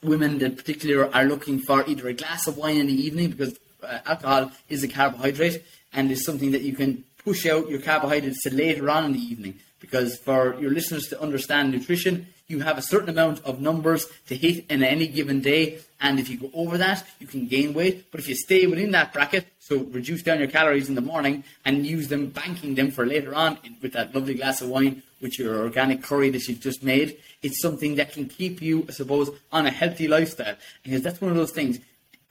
women in particular are looking for either a glass of wine in the evening because uh, alcohol is a carbohydrate and is something that you can push out your carbohydrates to later on in the evening because for your listeners to understand nutrition you have a certain amount of numbers to hit in any given day and if you go over that you can gain weight but if you stay within that bracket so reduce down your calories in the morning and use them banking them for later on with that lovely glass of wine with your organic curry that you've just made. It's something that can keep you i suppose on a healthy lifestyle. Because that's one of those things.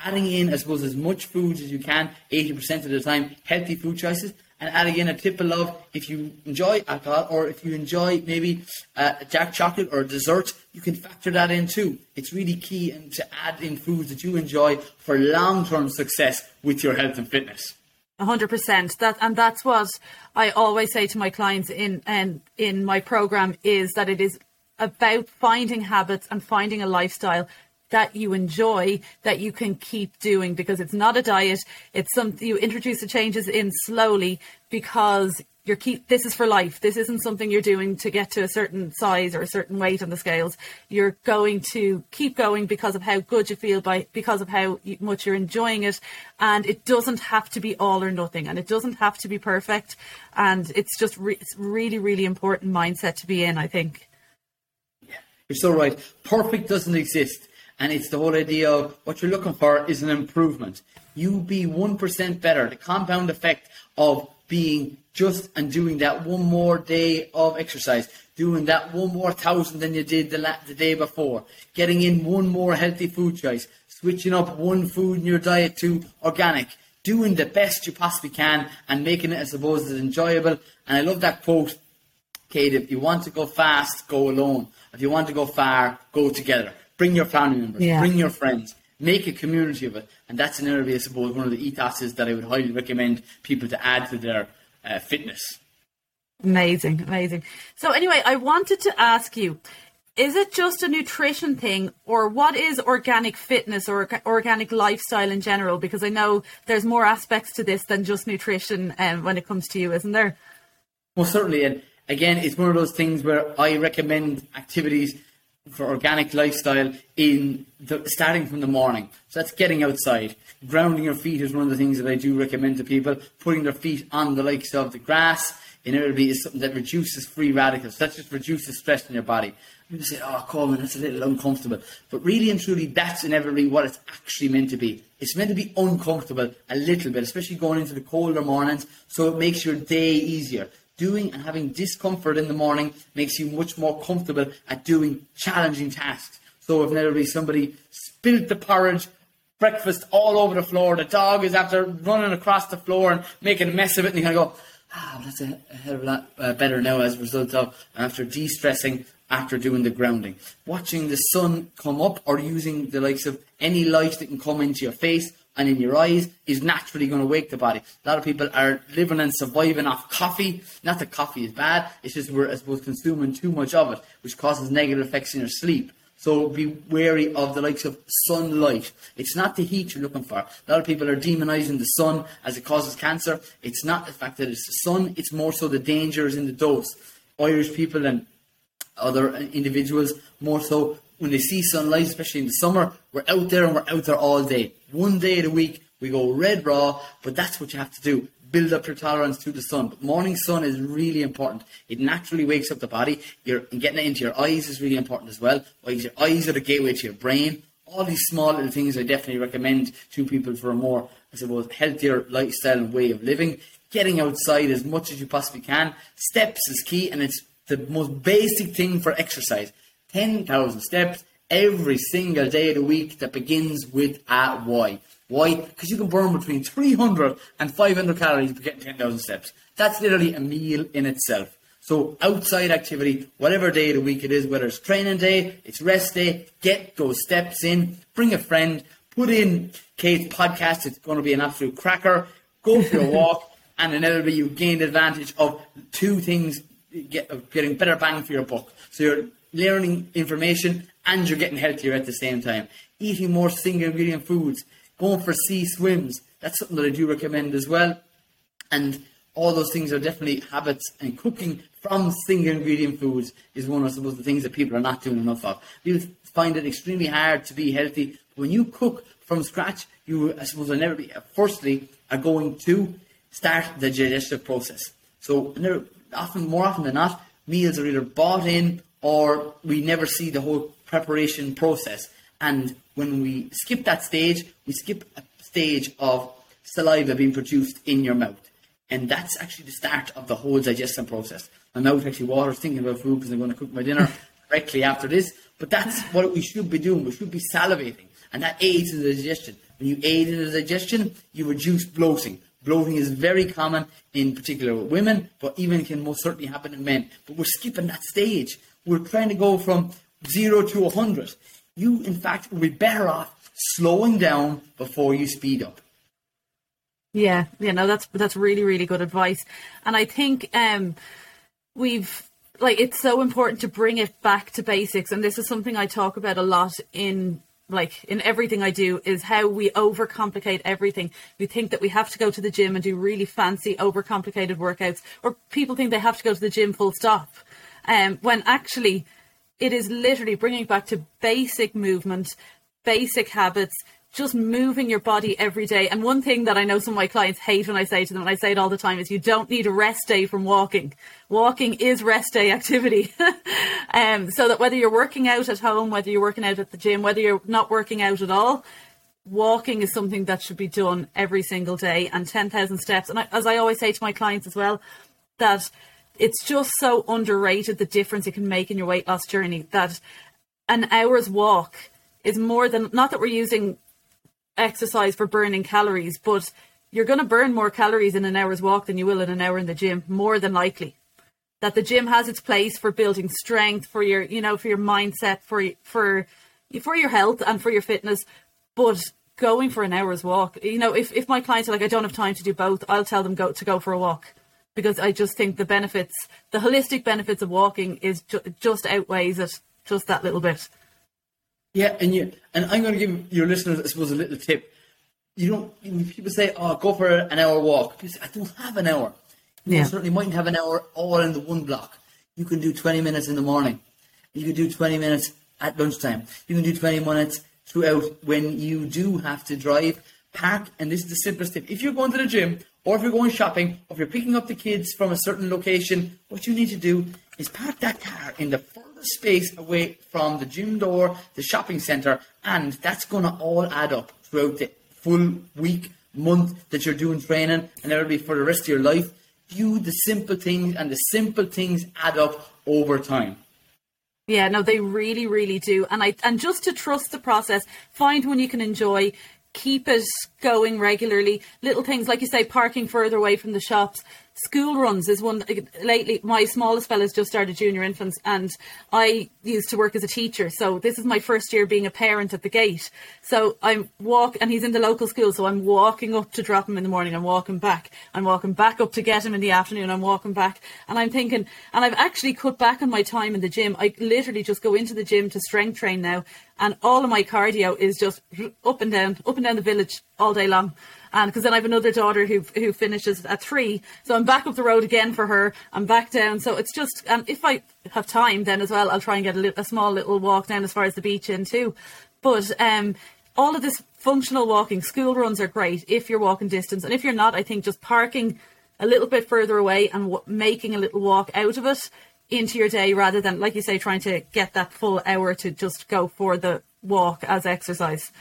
Adding in, I suppose, as much food as you can, 80% of the time, healthy food choices, and add again a tip of, love if you enjoy alcohol or if you enjoy maybe uh, dark chocolate or a dessert, you can factor that in too. It's really key and to add in foods that you enjoy for long-term success with your health and fitness.
A hundred percent. That and that's what I always say to my clients in and in my program is that it is about finding habits and finding a lifestyle that you enjoy that you can keep doing because it's not a diet. It's something you introduce the changes in slowly because you're keep this is for life. This isn't something you're doing to get to a certain size or a certain weight on the scales. You're going to keep going because of how good you feel by because of how much you're enjoying it, and it doesn't have to be all or nothing, and it doesn't have to be perfect, and it's just re- it's really really important mindset to be in. I think.
You're so right. Perfect doesn't exist. And it's the whole idea of what you're looking for is an improvement. You be 1% better. The compound effect of being just and doing that one more day of exercise, doing that one more thousand than you did the, la- the day before, getting in one more healthy food choice, switching up one food in your diet to organic, doing the best you possibly can and making it, I suppose, as enjoyable. And I love that quote Kate, if you want to go fast, go alone. If you want to go far, go together. Bring your family members,
Yeah.
bring your friends, make a community of it. And that's an area, I suppose, one of the ethoses that I would highly recommend people to add to their uh, fitness.
Amazing, amazing. So anyway, I wanted to ask you, is it just a nutrition thing or what is organic fitness or organic lifestyle in general? Because I know there's more aspects to this than just nutrition um, when it comes to you, isn't there?
Well, certainly. And again, it's one of those things where I recommend activities for organic lifestyle in the, starting from the morning. So that's getting outside. Grounding your feet is one of the things that I do recommend to people. Putting their feet on the likes of the grass in inevitably is something that reduces free radicals. That just reduces stress in your body. People say, oh, Colman, that's a little uncomfortable. But really and truly, that's inevitably what it's actually meant to be. It's meant to be uncomfortable a little bit, especially going into the colder mornings, so it makes your day easier. Doing and having discomfort in the morning makes you much more comfortable at doing challenging tasks. So if inevitably somebody spilled the porridge, breakfast all over the floor, the dog is after running across the floor and making a mess of it, and you kind of go, ah, that's a, a hell of a lot uh, better now as a result of after de-stressing after doing the grounding. Watching the sun come up or using the likes of any light that can come into your face and in your eyes is naturally going to wake the body. A lot of people are living and surviving off coffee. Not that coffee is bad, it's just we're, I suppose, consuming too much of it, which causes negative effects in your sleep. So be wary of the likes of sunlight. It's not the heat you're looking for. A lot of people are demonizing the sun as it causes cancer. It's not the fact that it's the sun, it's more so the dangers in the dose. Irish people and other individuals more so when they see sunlight, especially in the summer, we're out there and we're out there all day. One day of the week we go red raw, but that's what you have to do. Build up your tolerance to the sun. But morning sun is really important. It naturally wakes up the body. You're getting it into your eyes is really important as well. Because your eyes are the gateway to your brain. All these small little things I definitely recommend to people for a more, I suppose, healthier lifestyle and way of living. Getting outside as much as you possibly can. Steps is key and it's the most basic thing for exercise. 10,000 steps every single day of the week that begins with a Y. Why? Because you can burn between 300 and 500 calories for getting 10,000 steps. That's literally a meal in itself. So outside activity, whatever day of the week it is, whether it's training day, it's rest day, get those steps in, bring a friend, put in Kate's podcast, it's going to be an absolute cracker, go for a walk, and inevitably you gain advantage of two things, get, getting better bang for your buck. So you're learning information and you're getting healthier at the same time. Eating more single ingredient foods, going for sea swims, that's something that I do recommend as well. And all those things are definitely habits and cooking from single ingredient foods is one of the things that people are not doing enough of. People find it extremely hard to be healthy. When you cook from scratch, you I suppose are never be uh, firstly are going to start the digestive process. So often more often than not, meals are either bought in or we never see the whole preparation process. And when we skip that stage, we skip a stage of saliva being produced in your mouth. And that's actually the start of the whole digestion process. My mouth actually waters thinking about food because I'm going to cook my dinner directly after this. But that's what we should be doing. We should be salivating. And that aids in the digestion. When you aid in the digestion, you reduce bloating. Bloating is very common in particular with women, but even can most certainly happen in men. But we're skipping that stage. We're trying to go from zero to 100. You, in fact, will be better off slowing down before you speed up.
Yeah, yeah, no, that's that's really really good advice, and I think um, we've like it's so important to bring it back to basics, and this is something I talk about a lot in like in everything I do is how we overcomplicate everything. We think that we have to go to the gym and do really fancy, overcomplicated workouts, or people think they have to go to the gym full stop, um, when actually it is literally bringing back to basic movement, basic habits, just moving your body every day. And one thing that I know some of my clients hate when I say to them, and I say it all the time, is you don't need a rest day from walking. Walking is rest day activity. um, so that whether you're working out at home, whether you're working out at the gym, whether you're not working out at all, walking is something that should be done every single day and 10,000 steps. And I, as I always say to my clients as well, that it's just so underrated the difference it can make in your weight loss journey that an hour's walk is more than not that we're using exercise for burning calories, but you're going to burn more calories in an hour's walk than you will in an hour in the gym, more than likely. That the gym has its place for building strength, for your, you know, for your mindset, for for for your health and for your fitness, but going for an hour's walk, you know, if, if my clients are like, I don't have time to do both, I'll tell them go to go for a walk because I just think the benefits, the holistic benefits of walking, is ju- just outweighs it just that little bit.
Yeah, and you and I'm going to give your listeners, I suppose, a little tip. You don't. When people say, "Oh, go for an hour walk," say, "I don't have an hour." You yeah. certainly mightn't have an hour all in the one block. You can do 20 minutes in the morning. You can do 20 minutes at lunchtime. You can do 20 minutes throughout when you do have to drive. Park, and this is the simplest tip. If you're going to the gym, or if you're going shopping, or if you're picking up the kids from a certain location, what you need to do is park that car in the furthest space away from the gym door, the shopping centre, and that's going to all add up throughout the full week, month that you're doing training, and that'll be for the rest of your life. Do the simple things, and the simple things add up over time.
Yeah, no, they really, really do. And I and just to trust the process, find one you can enjoy, keep it going regularly. Little things like you say, parking further away from the shops, school runs is one lately my smallest fella's just started junior infants and i used to work as a teacher. So this is my first year being a parent at the gate. So i'm walk and he's in the local school so i'm walking up to drop him in the morning. I'm walking back. I'm walking back up to get him in the afternoon. I'm walking back. And i'm thinking and i've actually cut back on my time in the gym. I literally just go into the gym to strength train now and all of my cardio is just up and down up and down the village all day long and because then I have another daughter who who finishes at three, so I'm back up the road again for her. I'm back down, so it's just and if I have time, then as well, I'll try and get a, li- a small little walk down as far as the beach in too. But um, all of this functional walking, school runs are great if you're walking distance, and if you're not, I think just parking a little bit further away and w- making a little walk out of it into your day rather than, like you say, trying to get that full hour to just go for the walk as exercise.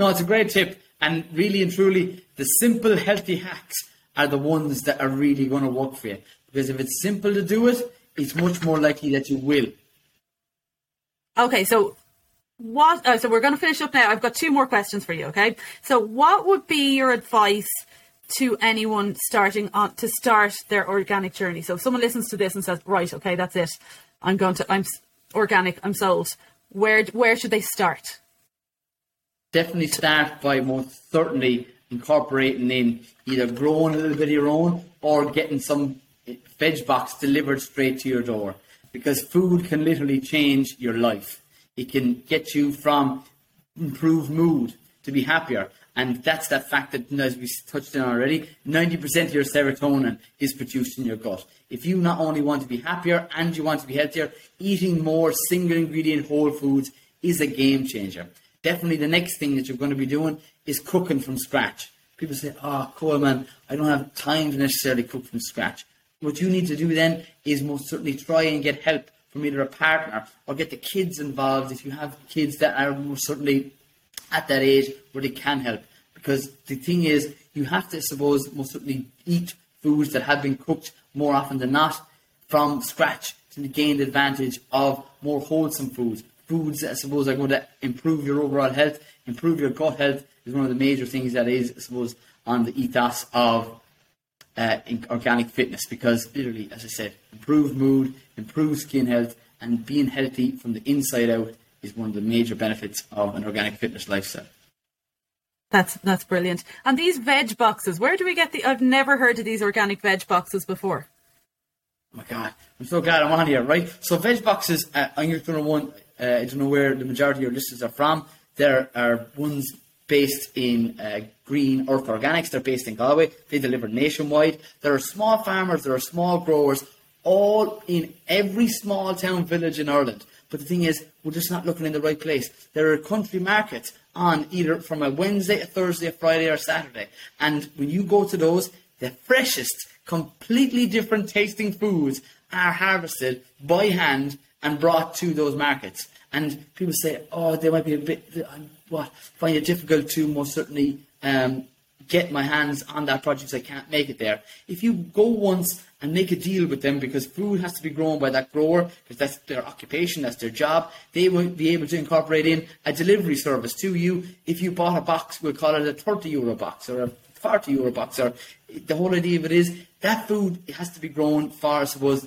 No, it's a great tip. And really and truly, the simple, healthy hacks are the ones that are really going to work for you. Because if it's simple to do it, it's much more likely that you will.
Okay, so what? Uh, so we're going to finish up now. I've got two more questions for you. Okay, so what would be your advice to anyone starting on to start their organic journey? So if someone listens to this and says, "Right, okay, that's it. I'm going to. I'm organic. I'm sold." Where where should they start?
Definitely start by most certainly incorporating in either growing a little bit of your own or getting some veg box delivered straight to your door. Because food can literally change your life. It can get you from improved mood to be happier. And that's that fact that, as we touched on already, 90% of your serotonin is produced in your gut. If you not only want to be happier and you want to be healthier, eating more single ingredient whole foods is a game changer definitely the next thing that you're going to be doing is cooking from scratch. People say, oh, Colman, I don't have time to necessarily cook from scratch. What you need to do then is most certainly try and get help from either a partner or get the kids involved if you have kids that are most certainly at that age where they can help. Because the thing is, you have to, I suppose, most certainly eat foods that have been cooked more often than not from scratch to gain the advantage of more wholesome foods foods that I suppose are going to improve your overall health, improve your gut health is one of the major things that is, I suppose, on the ethos of uh, organic fitness because literally, as I said, improved mood, improved skin health, and being healthy from the inside out is one of the major benefits of an organic fitness lifestyle.
That's that's brilliant. And these veg boxes, where do we get the? I've never heard of these organic veg boxes before.
Oh my god, I'm so glad I'm on here, right? So veg boxes, uh, I'm going to one I don't know where the majority of your listeners are from. There are ones based in uh, Green Earth Organics. They're based in Galway. They deliver nationwide. There are small farmers. There are small growers, all in every small town village in Ireland. But the thing is, we're just not looking in the right place. There are country markets on either from a Wednesday, a Thursday, a Friday, or a Saturday. And when you go to those, the freshest, completely different tasting foods are harvested by hand and brought to those markets. And people say, oh, they might be a bit, what, find it difficult to most certainly um, get my hands on that project, so I can't make it there. If you go once and make a deal with them because food has to be grown by that grower, because that's their occupation, that's their job, they will be able to incorporate in a delivery service to you. If you bought a box, we'll call it a 30 euro box or a 40 euro box, or the whole idea of it is that food has to be grown for, I suppose,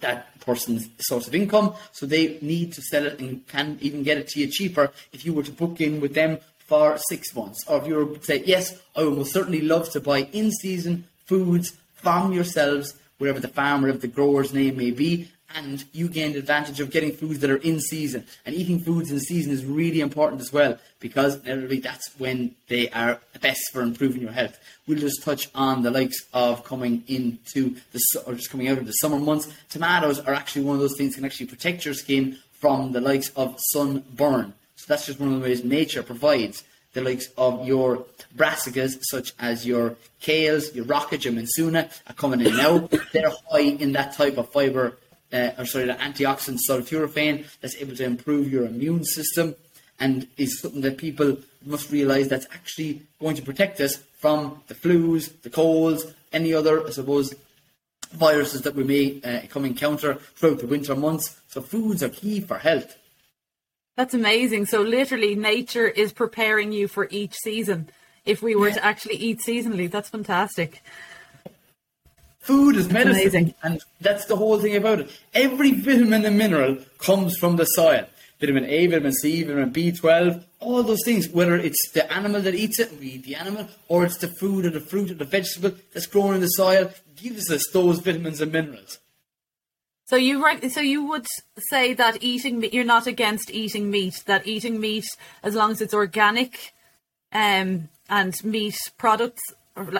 that person's source of income, so they need to sell it and can even get it to you cheaper if you were to book in with them for six months. Or if you were to say, yes, I would certainly love to buy in season foods from yourselves, wherever the farmer of the grower's name may be, and you gain the advantage of getting foods that are in season. And eating foods in season is really important as well because inevitably that's when they are best for improving your health. We'll just touch on the likes of coming into the or just coming out of the summer months. Tomatoes are actually one of those things that can actually protect your skin from the likes of sunburn. So that's just one of the ways nature provides the likes of your brassicas, such as your kales, your rocket, your mizuna, are coming in now. They're high in that type of fibre, uh, or sorry, the antioxidant sulforaphane that's able to improve your immune system and is something that people must realise that's actually going to protect us from the flus, the colds, any other, I suppose, viruses that we may uh, come encounter throughout the winter months. So foods are key for health.
That's amazing. So literally, nature is preparing you for each season. If we were
Yeah.
to actually eat seasonally, that's fantastic.
Food is medicine,
amazing.
and that's the whole thing about it. Every vitamin and mineral comes from the soil. Vitamin A, vitamin C, vitamin B12, all those things. Whether it's the animal that eats it, we eat the animal, or it's the food or the fruit or the vegetable that's grown in the soil, gives us those vitamins and minerals.
So you right, so you would say that eating meat, you're not against eating meat. That eating meat, as long as it's organic, um, and meat products,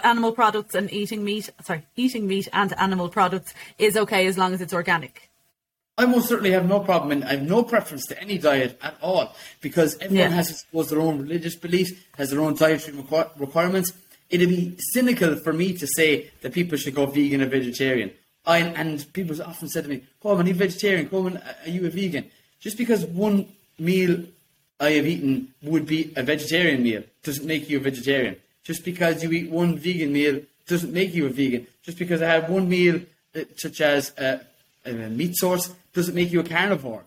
animal products, and eating meat, sorry, eating meat and animal products is okay as long as it's organic.
I most certainly have no problem, and I have no preference to any diet at all because everyone
Yeah.
has, I suppose, their own religious beliefs, has their own dietary requir- requirements. It'd be cynical for me to say that people should go vegan or vegetarian. I, and people often said to me, Colman, are you vegetarian? Colman, are you a vegan? Just because one meal I have eaten would be a vegetarian meal doesn't make you a vegetarian. Just because you eat one vegan meal doesn't make you a vegan. Just because I have one meal, uh, such as uh, a meat source, doesn't make you a carnivore.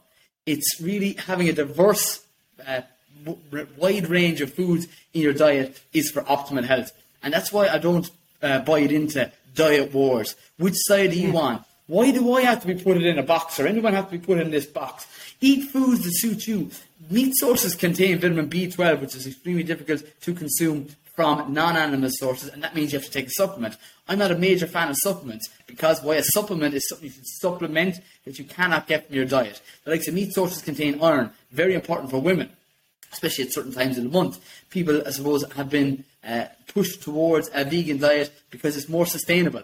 It's really having a diverse, uh, w- wide range of foods in your diet is for optimal health. And that's why I don't uh, buy it into diet wars. Which side are you on? Why do I have to be put in a box or anyone have to be put in this box? Eat foods that suit you. Meat sources contain vitamin B12, which is extremely difficult to consume from non-animal sources, and that means you have to take a supplement. I'm not a major fan of supplements because why a supplement is something you can supplement that you cannot get from your diet. The likes of meat sources contain iron, very important for women especially at certain times of the month. People, I suppose, have been uh, pushed towards a vegan diet because it's more sustainable.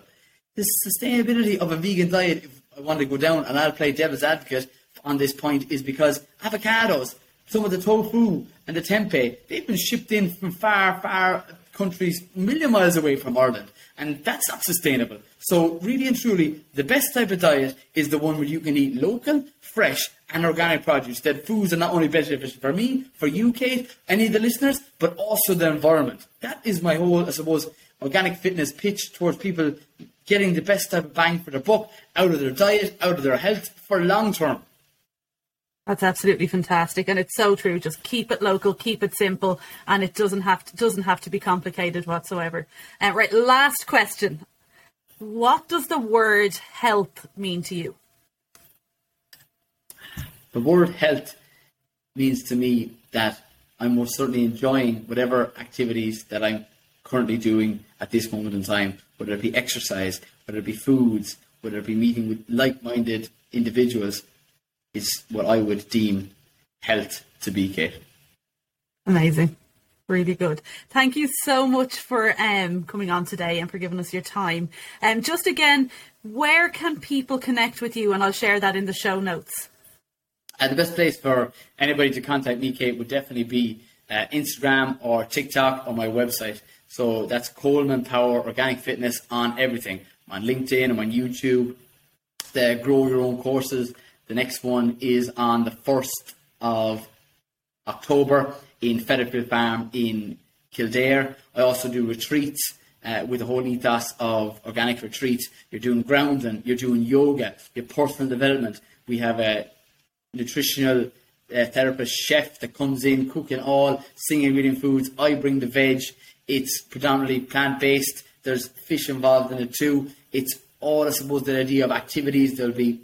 The sustainability of a vegan diet, if I want to go down, and I'll play devil's advocate on this point, is because avocados, some of the tofu and the tempeh, they've been shipped in from far, far countries, million miles away from Ireland, and that's not sustainable. So, really and truly, the best type of diet is the one where you can eat local, fresh, and organic produce. That foods are not only beneficial for me, for you, Kate, any of the listeners, but also the environment. That is my whole, I suppose, organic fitness pitch towards people getting the best type of bang for their buck out of their diet, out of their health for long term.
That's absolutely fantastic, and it's so true. Just keep it local, keep it simple, and it doesn't have to doesn't have to be complicated whatsoever. Uh, right, last question: What does the word health mean to you?
The word health means to me that I'm most certainly enjoying whatever activities that I'm currently doing at this moment in time, whether it be exercise, whether it be foods, whether it be meeting with like minded individuals, is what I would deem health to be, Kate.
Amazing. Really good. Thank you so much for um, coming on today and for giving us your time. Um, just again, where can people connect with you? And I'll share that in the show notes.
Uh, the best place for anybody to contact me, Kate, would definitely be uh, Instagram or TikTok or my website. So that's Colman Power Organic Fitness on everything. I'm on LinkedIn, I'm on YouTube. The Grow Your Own courses. The next one is on the 1st of October in Fetterfield Farm in Kildare. I also do retreats uh, with the whole ethos of organic retreats. You're doing grounding, you're doing yoga, your personal development. We have a nutritional uh, therapist chef that comes in cooking all singing reading foods i bring the veg it's predominantly plant-based there's fish involved in it too it's all i suppose the idea of activities there'll be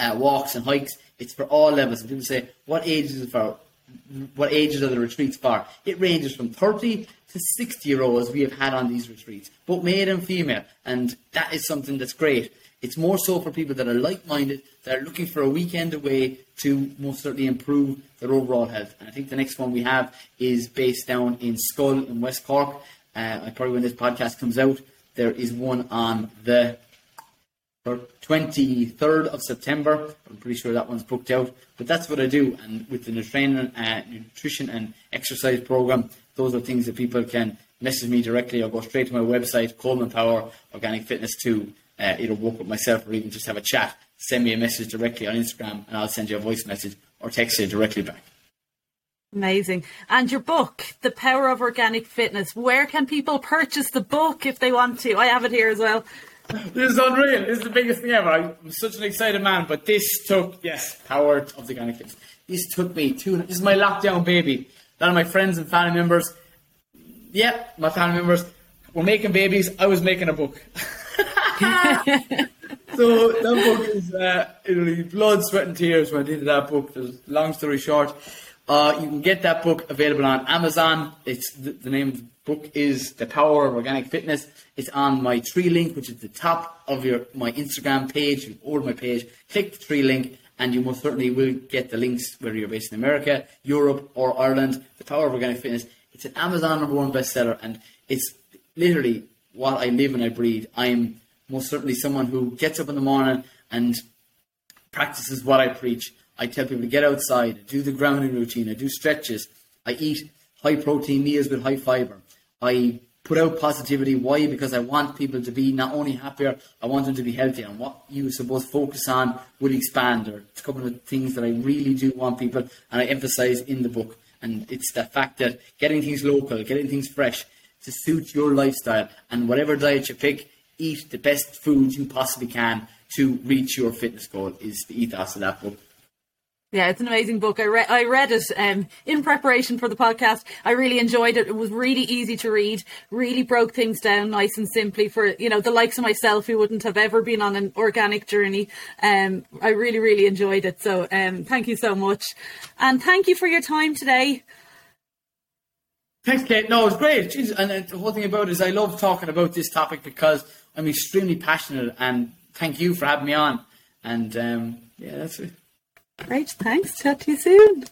uh, walks and hikes it's for all levels and people say what age is it for
what ages are the retreats for. It ranges from 30 to 60 year olds we have had on these retreats, both male and female, and that is something that's great. It's more so for people that are like minded, that are looking for a weekend away to most certainly improve their overall health. And I think the next one we have is based down in Schull in West Cork. Uh, probably when this podcast comes out, there is one on the 23rd of September. I'm pretty sure that one's booked out. But that's what I do. And with the nutrition, uh, nutrition and exercise program, those are things that people can message me directly or go straight to my website, Colman Power Organic Fitness 2 uh, either work with myself or even just have a chat, send me a message directly on Instagram and I'll send you a voice message or text you directly back.
Amazing. And your book, The Power of Organic Fitness, where can people purchase the book if they want to? I have it here as well.
This is unreal. This is the biggest thing ever. I'm such an excited man, but this took, yes, Power of the Organic Fitness. This took me two, this is my lockdown baby. A lot of my friends and family members, yeah, my family members were making babies. I was making a book. so that book is uh, blood, sweat, and tears when I did that book. Long story short, uh, you can get that book available on Amazon. It's the, the, name book is The Power of Organic Fitness. It's on my tree link, which is the top of your my Instagram page. You my page, click the tree link, and you most certainly will get the links whether you're based in America, Europe, or Ireland. The Power of Organic Fitness. It's an Amazon number one bestseller, and it's literally what I live and I breathe. I'm most certainly someone who gets up in the morning and practices what I preach. I tell people to get outside, do the grounding routine, I do stretches, I eat high protein meals with high fiber. I put out positivity. Why? Because I want people to be not only happier, I want them to be healthy. And what you suppose focus on will expand. Or it's a couple of things that I really do want people, and I emphasize in the book. And it's the fact that getting things local, getting things fresh to suit your lifestyle, and whatever diet you pick, eat the best foods you possibly can to reach your fitness goal is the ethos of that book.
Yeah, it's an amazing book. I read I read it um, in preparation for the podcast. I really enjoyed it. It was really easy to read. Really broke things down nice and simply for you know the likes of myself who wouldn't have ever been on an organic journey. Um, I really really enjoyed it. So um, thank you so much, and thank you for your time today.
Thanks, Kate. No, it was great. Jeez, and the whole thing about it is I love talking about this topic because I'm extremely passionate, and thank you for having me on. And um, yeah, that's it.
Great, thanks. Chat to you soon.